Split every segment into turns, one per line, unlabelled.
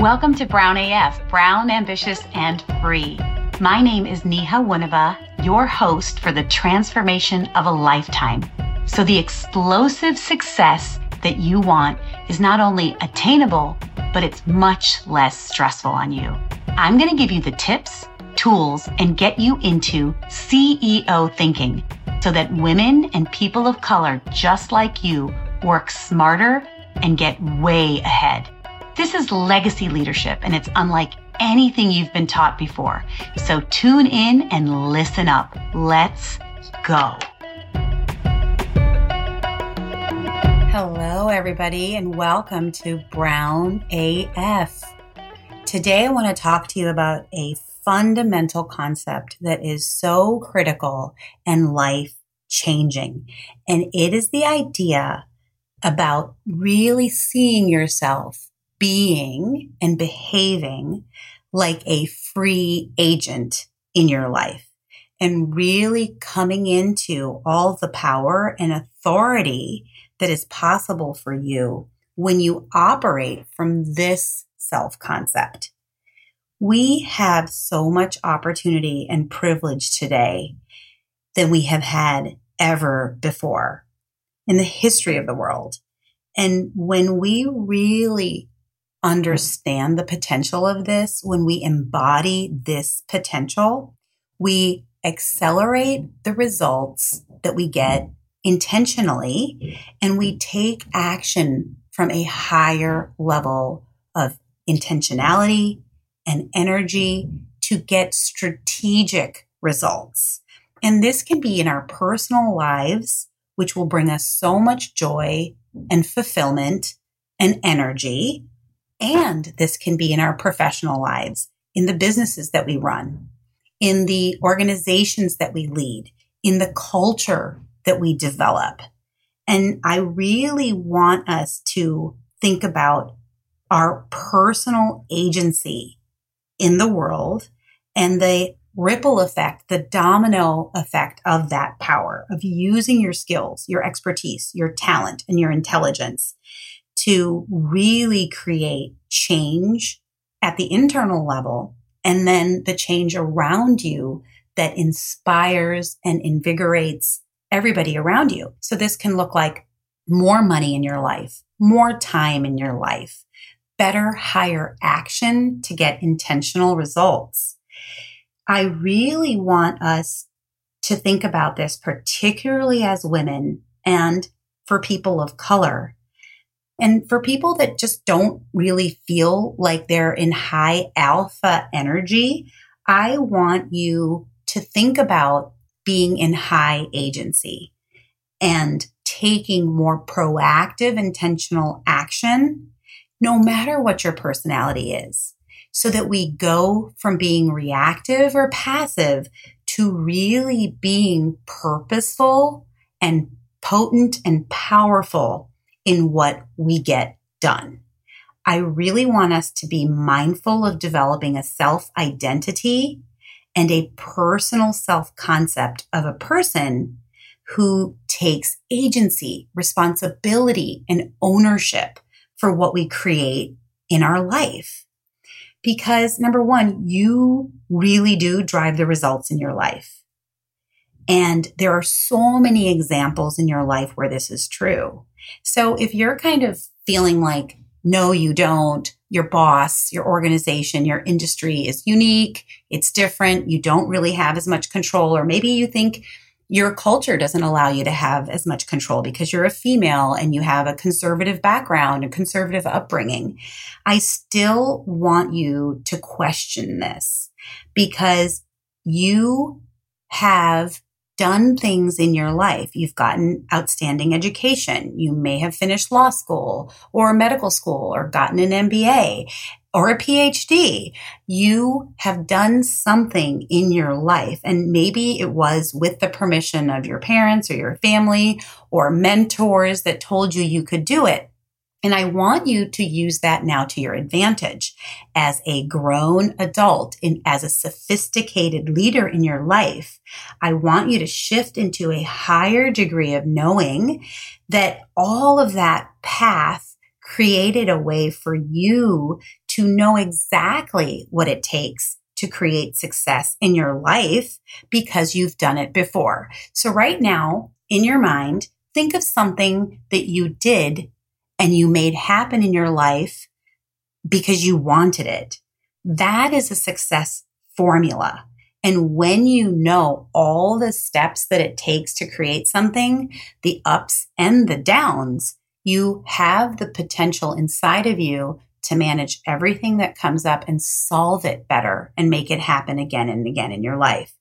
Welcome to Brown AF, Brown, Ambitious, and Free. My name is Neha Wunava, your host for the transformation of a lifetime. So the explosive success that you want is not only attainable, but it's much less stressful on you. I'm going to give you the tips, tools, and get you into CEO thinking so that women and people of color just like you work smarter and get way ahead. This is legacy leadership, and it's unlike anything you've been taught before. So tune in and listen up. Let's go. Hello, everybody, and welcome to Brown AF. Today, I want to talk to you about a fundamental concept that is so critical and life changing. And it is the idea about really seeing yourself being and behaving like a free agent in your life and really coming into all the power and authority that is possible for you when you operate from this self concept. We have so much opportunity and privilege today than we have had ever before in the history of the world. And when we really understand the potential of this, when we embody this potential, we accelerate the results that we get intentionally and we take action from a higher level of intentionality and energy to get strategic results. And this can be in our personal lives, which will bring us so much joy and fulfillment and energy. And this can be in our professional lives, in the businesses that we run, in the organizations that we lead, in the culture that we develop. And I really want us to think about our personal agency in the world and the ripple effect, the domino effect of that power of using your skills, your expertise, your talent, and your intelligence to really create change at the internal level and then the change around you that inspires and invigorates everybody around you. So this can look like more money in your life, more time in your life, better, higher action to get intentional results. I really want us to think about this, particularly as women and for people of color, and for people that just don't really feel like they're in high alpha energy, I want you to think about being in high agency and taking more proactive, intentional action, no matter what your personality is, so that we go from being reactive or passive to really being purposeful and potent and powerful in what we get done. I really want us to be mindful of developing a self identity and a personal self concept of a person who takes agency, responsibility, and ownership for what we create in our life. Because number one, you really do drive the results in your life. And there are so many examples in your life where this is true. So if you're kind of feeling like, no, you don't, your boss, your organization, your industry is unique, it's different, you don't really have as much control, or maybe you think your culture doesn't allow you to have as much control because you're a female and you have a conservative background, a conservative upbringing. I still want you to question this because you have done things in your life. You've gotten outstanding education. You may have finished law school or medical school or gotten an MBA or a PhD. You have done something in your life. And maybe it was with the permission of your parents or your family or mentors that told you you could do it. And I want you to use that now to your advantage as a grown adult and as a sophisticated leader in your life. I want you to shift into a higher degree of knowing that all of that path created a way for you to know exactly what it takes to create success in your life because you've done it before. So right now in your mind, think of something that you did and you made happen in your life because you wanted it. That is a success formula. And when you know all the steps that it takes to create something, the ups and the downs, you have the potential inside of you to manage everything that comes up and solve it better and make it happen again and again in your life.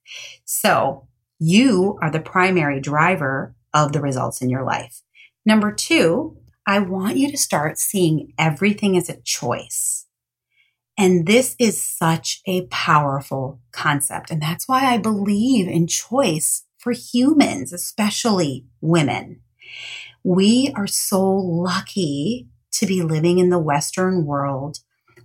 So you are the primary driver of the results in your life. Number two, I want you to start seeing everything as a choice. And this is such a powerful concept. And that's why I believe in choice for humans, especially women. We are so lucky to be living in the Western world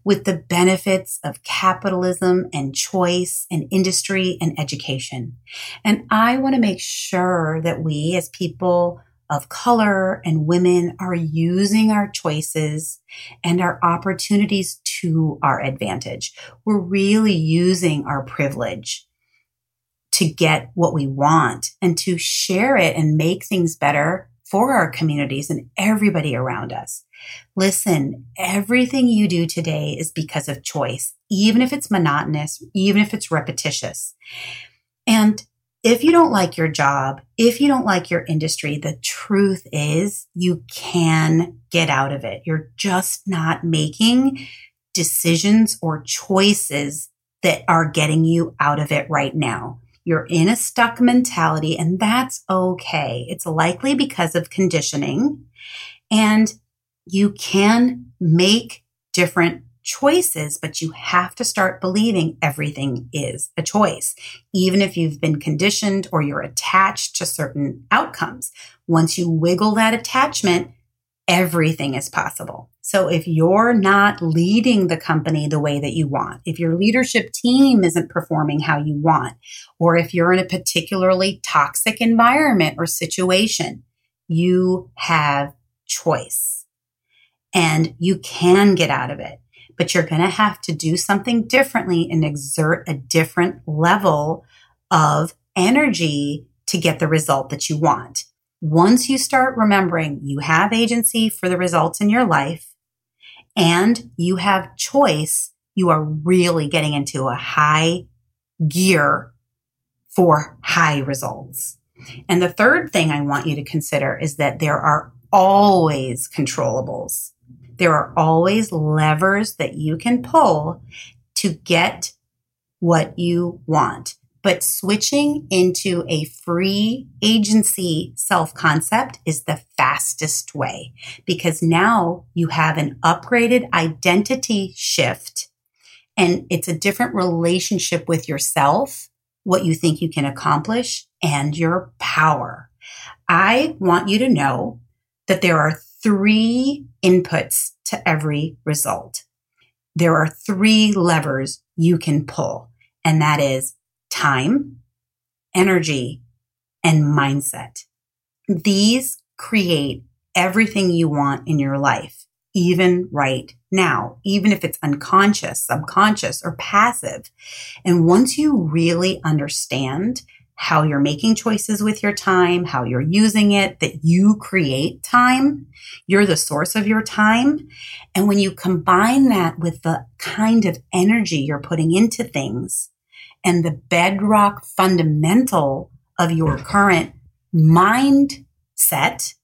with the benefits of capitalism and choice and industry and education. And I want to make sure that we as people of color and women are using our choices and our opportunities to our advantage. We're really using our privilege to get what we want and to share it and make things better for our communities and everybody around us. Listen, everything you do today is because of choice, even if it's monotonous, even if it's repetitious. And if you don't like your job, if you don't like your industry, the truth is you can get out of it. You're just not making decisions or choices that are getting you out of it right now. You're in a stuck mentality and that's okay. It's likely because of conditioning and you can make different choices, but you have to start believing everything is a choice, even if you've been conditioned or you're attached to certain outcomes. Once you wiggle that attachment, everything is possible. So if you're not leading the company the way that you want, if your leadership team isn't performing how you want, or if you're in a particularly toxic environment or situation, you have choice and you can get out of it but you're going to have to do something differently and exert a different level of energy to get the result that you want. Once you start remembering you have agency for the results in your life and you have choice, you are really getting into a high gear for high results. And the third thing I want you to consider is that there are always controllables. There are always levers that you can pull to get what you want. But switching into a free agency self concept is the fastest way because now you have an upgraded identity shift and it's a different relationship with yourself, what you think you can accomplish and your power. I want you to know that there are three inputs to every result. There are three levers you can pull, and that is time, energy, and mindset. These create everything you want in your life, even right now, even if it's unconscious, subconscious, or passive. And once you really understand how you're making choices with your time, how you're using it, that you create time. You're the source of your time. And when you combine that with the kind of energy you're putting into things and the bedrock fundamental of your current mindset,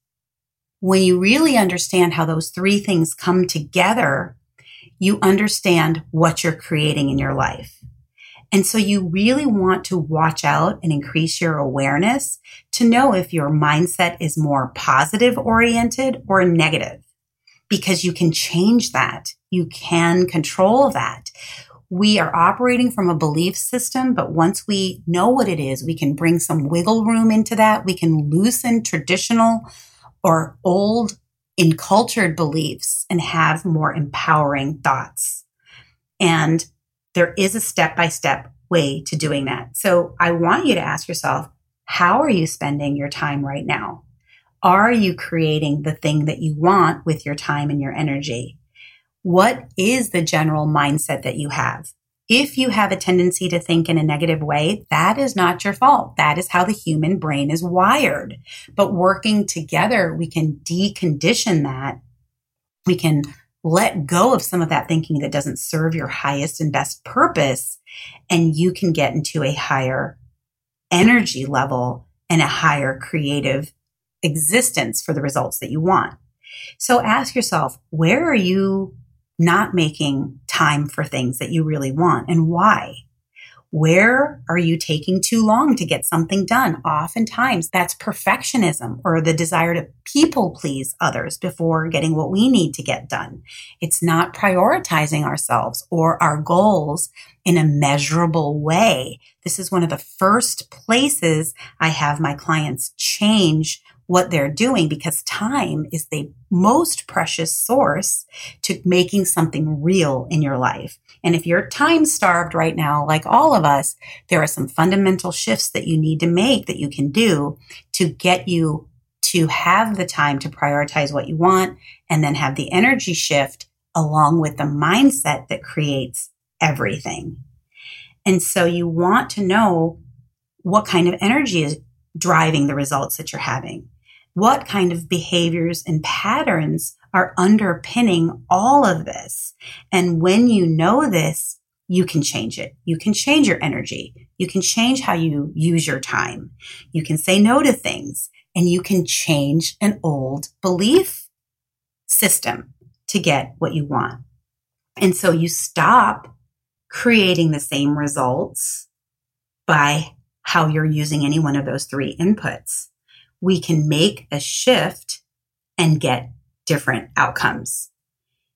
when you really understand how those three things come together, you understand what you're creating in your life. And so you really want to watch out and increase your awareness to know if your mindset is more positive oriented or negative because you can change that. You can control that. We are operating from a belief system, but once we know what it is, we can bring some wiggle room into that. We can loosen traditional or old encultured beliefs and have more empowering thoughts. And there is a step by step way to doing that. So I want you to ask yourself, how are you spending your time right now? Are you creating the thing that you want with your time and your energy? What is the general mindset that you have? If you have a tendency to think in a negative way, that is not your fault. That is how the human brain is wired. But working together, we can decondition that. We can let go of some of that thinking that doesn't serve your highest and best purpose. And you can get into a higher energy level and a higher creative existence for the results that you want. So ask yourself, where are you not making time for things that you really want and why? Where are you taking too long to get something done? Oftentimes that's perfectionism or the desire to people please others before getting what we need to get done. It's not prioritizing ourselves or our goals in a measurable way. This is one of the first places I have my clients change what they're doing because time is the most precious source to making something real in your life. And if you're time starved right now, like all of us, there are some fundamental shifts that you need to make that you can do to get you to have the time to prioritize what you want and then have the energy shift along with the mindset that creates everything. And so you want to know what kind of energy is driving the results that you're having what kind of behaviors and patterns are underpinning all of this. And when you know this, you can change it. You can change your energy. You can change how you use your time. You can say no to things and you can change an old belief system to get what you want. And so you stop creating the same results by how you're using any one of those three inputs we can make a shift and get different outcomes.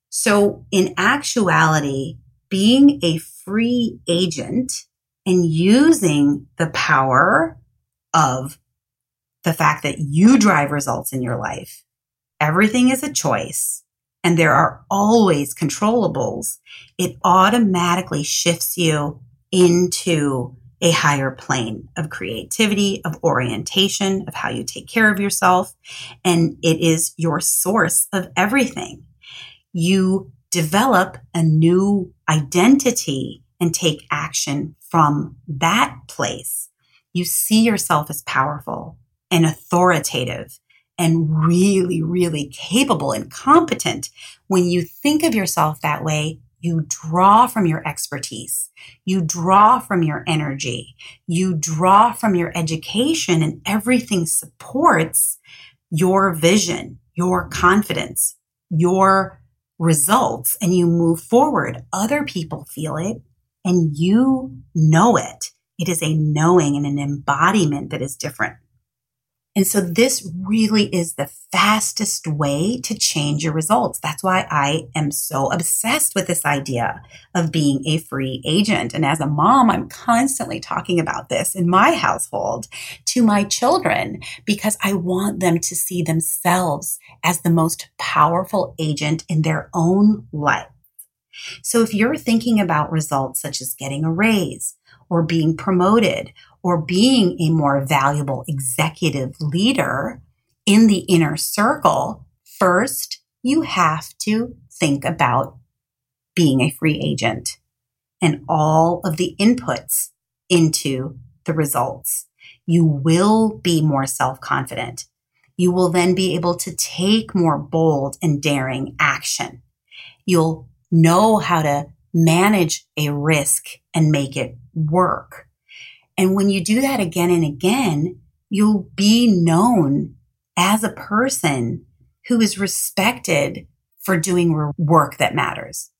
So in actuality, being a free agent and using the power of the fact that you drive results in your life, everything is a choice and there are always controllables. It automatically shifts you into a higher plane of creativity, of orientation, of how you take care of yourself. And it is your source of everything. You develop a new identity and take action from that place. You see yourself as powerful and authoritative and really, really capable and competent. When you think of yourself that way, you draw from your expertise. You draw from your energy. You draw from your education and everything supports your vision, your confidence, your results, and you move forward. Other people feel it and you know it. It is a knowing and an embodiment that is different. And so this really is the fastest way to change your results. That's why I am so obsessed with this idea of being a free agent. And as a mom, I'm constantly talking about this in my household to my children because I want them to see themselves as the most powerful agent in their own life. So if you're thinking about results such as getting a raise or being promoted or being a more valuable executive leader in the inner circle, first you have to think about being a free agent and all of the inputs into the results. You will be more self confident. You will then be able to take more bold and daring action. You'll know how to manage a risk and make it work. And when you do that again and again, you'll be known as a person who is respected for doing work that matters.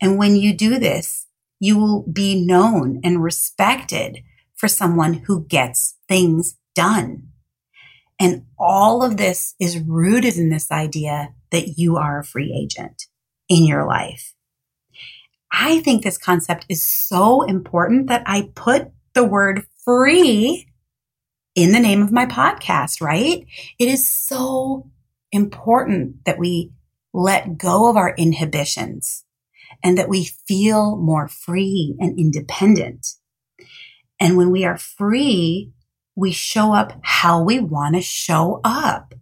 And when you do this, you will be known and respected for someone who gets things done. And all of this is rooted in this idea that you are a free agent in your life. I think this concept is so important that I put the word free in the name of my podcast, right? It is so important that we let go of our inhibitions and that we feel more free and independent. And when we are free, we show up how we want to show up.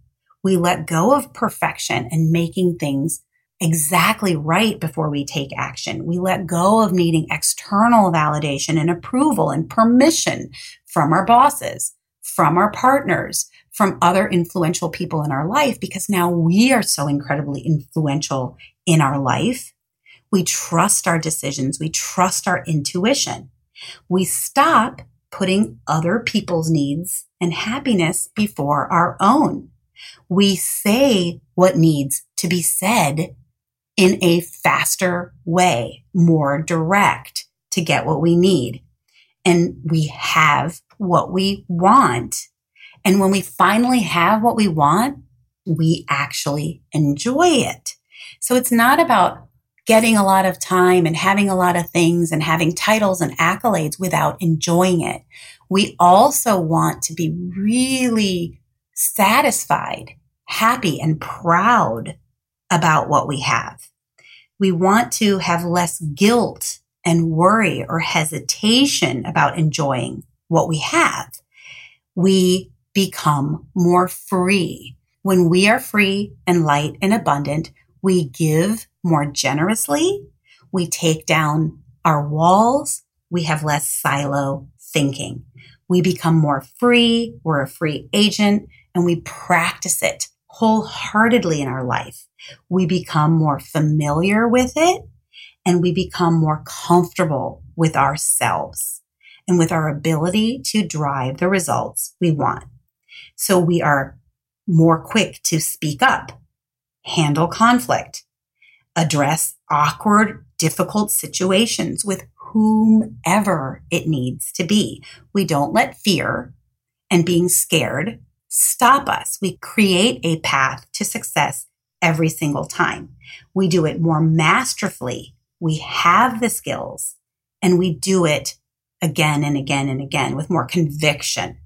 We let go of perfection and making things exactly right before we take action. We let go of needing external validation and approval and permission from our bosses, from our partners, from other influential people in our life, because now we are so incredibly influential in our life. We trust our decisions. We trust our intuition. We stop putting other people's needs and happiness before our own. We say what needs to be said in a faster way, more direct to get what we need. And we have what we want. And when we finally have what we want, we actually enjoy it. So it's not about getting a lot of time and having a lot of things and having titles and accolades without enjoying it. We also want to be really satisfied, happy and proud about what we have. We want to have less guilt and worry or hesitation about enjoying what we have. We become more free. When we are free and light and abundant, we give more generously. We take down our walls. We have less silo thinking. We become more free. We're a free agent and we practice it wholeheartedly in our life we become more familiar with it and we become more comfortable with ourselves and with our ability to drive the results we want. So we are more quick to speak up, handle conflict, address awkward, difficult situations with whomever it needs to be. We don't let fear and being scared stop us. We create a path to success every single time. We do it more masterfully. We have the skills and we do it again and again and again with more conviction.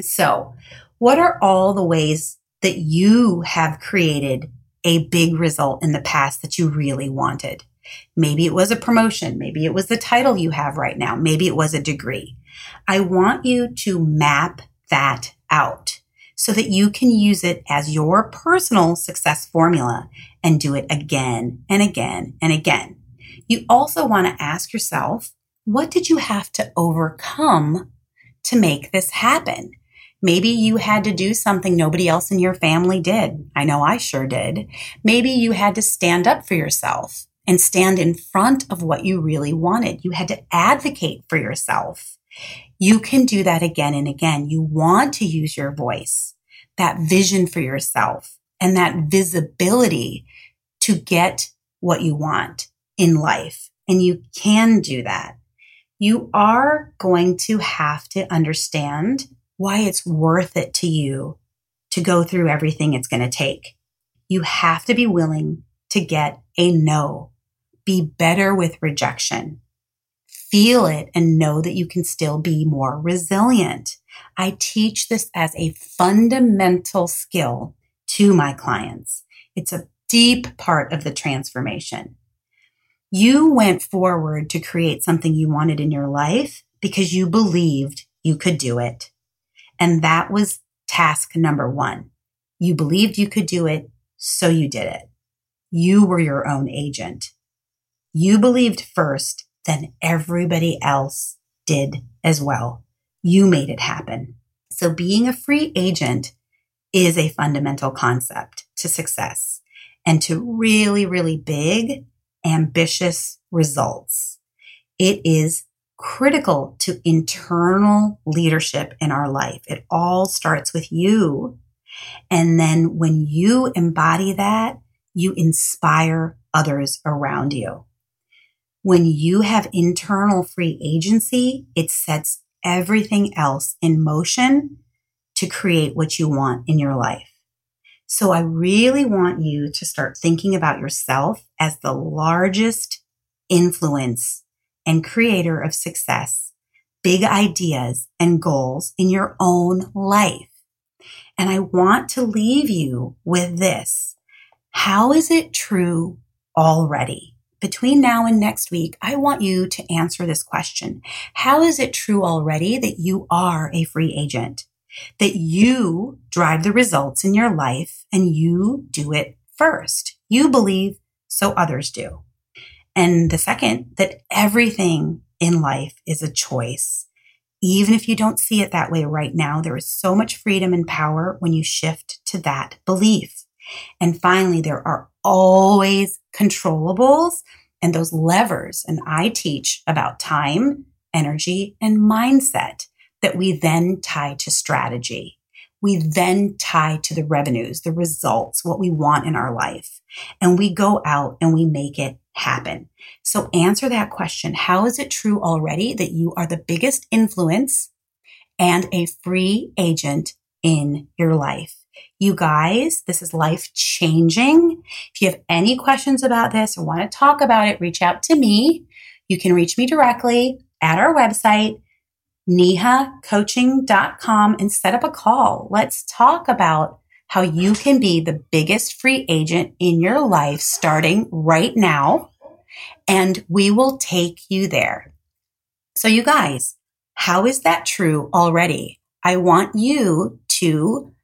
So what are all the ways that you have created a big result in the past that you really wanted? Maybe it was a promotion. Maybe it was the title you have right now. Maybe it was a degree. I want you to map that out so that you can use it as your personal success formula and do it again and again and again. You also want to ask yourself, what did you have to overcome to make this happen? Maybe you had to do something nobody else in your family did. I know I sure did. Maybe you had to stand up for yourself and stand in front of what you really wanted. You had to advocate for yourself. You can do that again and again. You want to use your voice, that vision for yourself and that visibility to get what you want in life. And you can do that. You are going to have to understand why it's worth it to you to go through everything it's going to take. You have to be willing to get a no. Be better with rejection feel it and know that you can still be more resilient. I teach this as a fundamental skill to my clients. It's a deep part of the transformation. You went forward to create something you wanted in your life because you believed you could do it. And that was task number one. You believed you could do it, so you did it. You were your own agent. You believed first then everybody else did as well. You made it happen. So being a free agent is a fundamental concept to success and to really, really big, ambitious results. It is critical to internal leadership in our life. It all starts with you. And then when you embody that, you inspire others around you. When you have internal free agency, it sets everything else in motion to create what you want in your life. So I really want you to start thinking about yourself as the largest influence and creator of success, big ideas and goals in your own life. And I want to leave you with this. How is it true already? Between now and next week, I want you to answer this question. How is it true already that you are a free agent? That you drive the results in your life and you do it first. You believe so others do. And the second, that everything in life is a choice. Even if you don't see it that way right now, there is so much freedom and power when you shift to that belief. And finally, there are always controllables and those levers. And I teach about time, energy, and mindset that we then tie to strategy. We then tie to the revenues, the results, what we want in our life. And we go out and we make it happen. So answer that question. How is it true already that you are the biggest influence and a free agent in your life? You guys, this is life changing. If you have any questions about this or want to talk about it, reach out to me. You can reach me directly at our website, nehacoaching.com and set up a call. Let's talk about how you can be the biggest free agent in your life starting right now. And we will take you there. So you guys, how is that true already? I want you to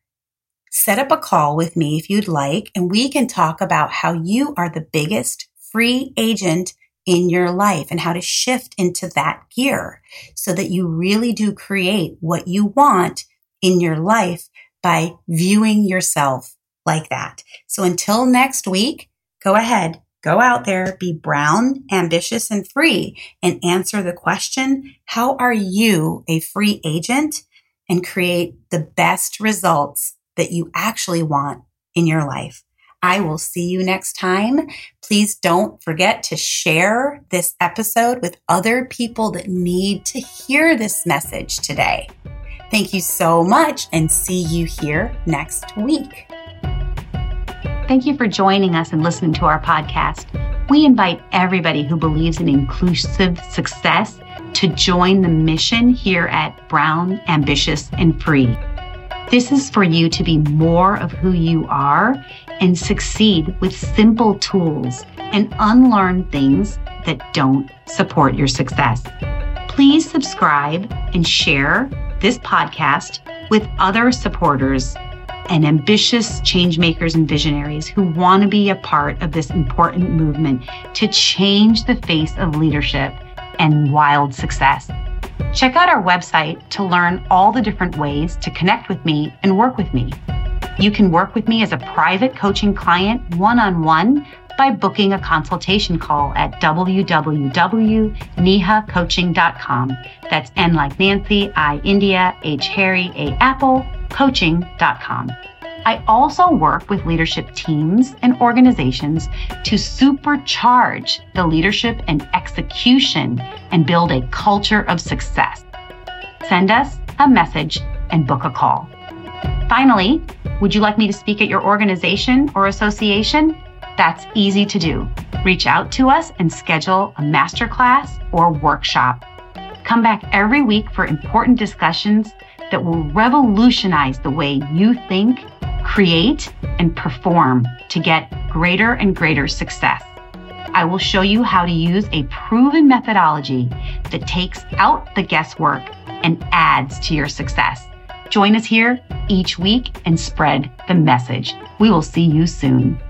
set up a call with me if you'd like, and we can talk about how you are the biggest free agent in your life and how to shift into that gear so that you really do create what you want in your life by viewing yourself like that. So until next week, go ahead, go out there, be brown, ambitious, and free, and answer the question How are you a free agent? And create the best results that you actually want in your life. I will see you next time. Please don't forget to share this episode with other people that need to hear this message today. Thank you so much and see you here next week.
Thank you for joining us and listening to our podcast. We invite everybody who believes in inclusive success to join the mission here at Brown, Ambitious, and Free. This is for you to be more of who you are and succeed with simple tools and unlearn things that don't support your success. Please subscribe and share this podcast with other supporters and ambitious change makers and visionaries who want to be a part of this important movement to change the face of leadership and wild success. Check out our website to learn all the different ways to connect with me and work with me. You can work with me as a private coaching client one on one by booking a consultation call at www.nehacoaching.com. That's N like Nancy, I India, H Harry, A Apple, coaching.com. I also work with leadership teams and organizations to supercharge the leadership and execution and build a culture of success. Send us a message and book a call. Finally, would you like me to speak at your organization or association? That's easy to do. Reach out to us and schedule a masterclass or workshop. Come back every week for important discussions that will revolutionize the way you think create, and perform to get greater and greater success. I will show you how to use a proven methodology that takes out the guesswork and adds to your success. Join us here each week and spread the message. We will see you soon.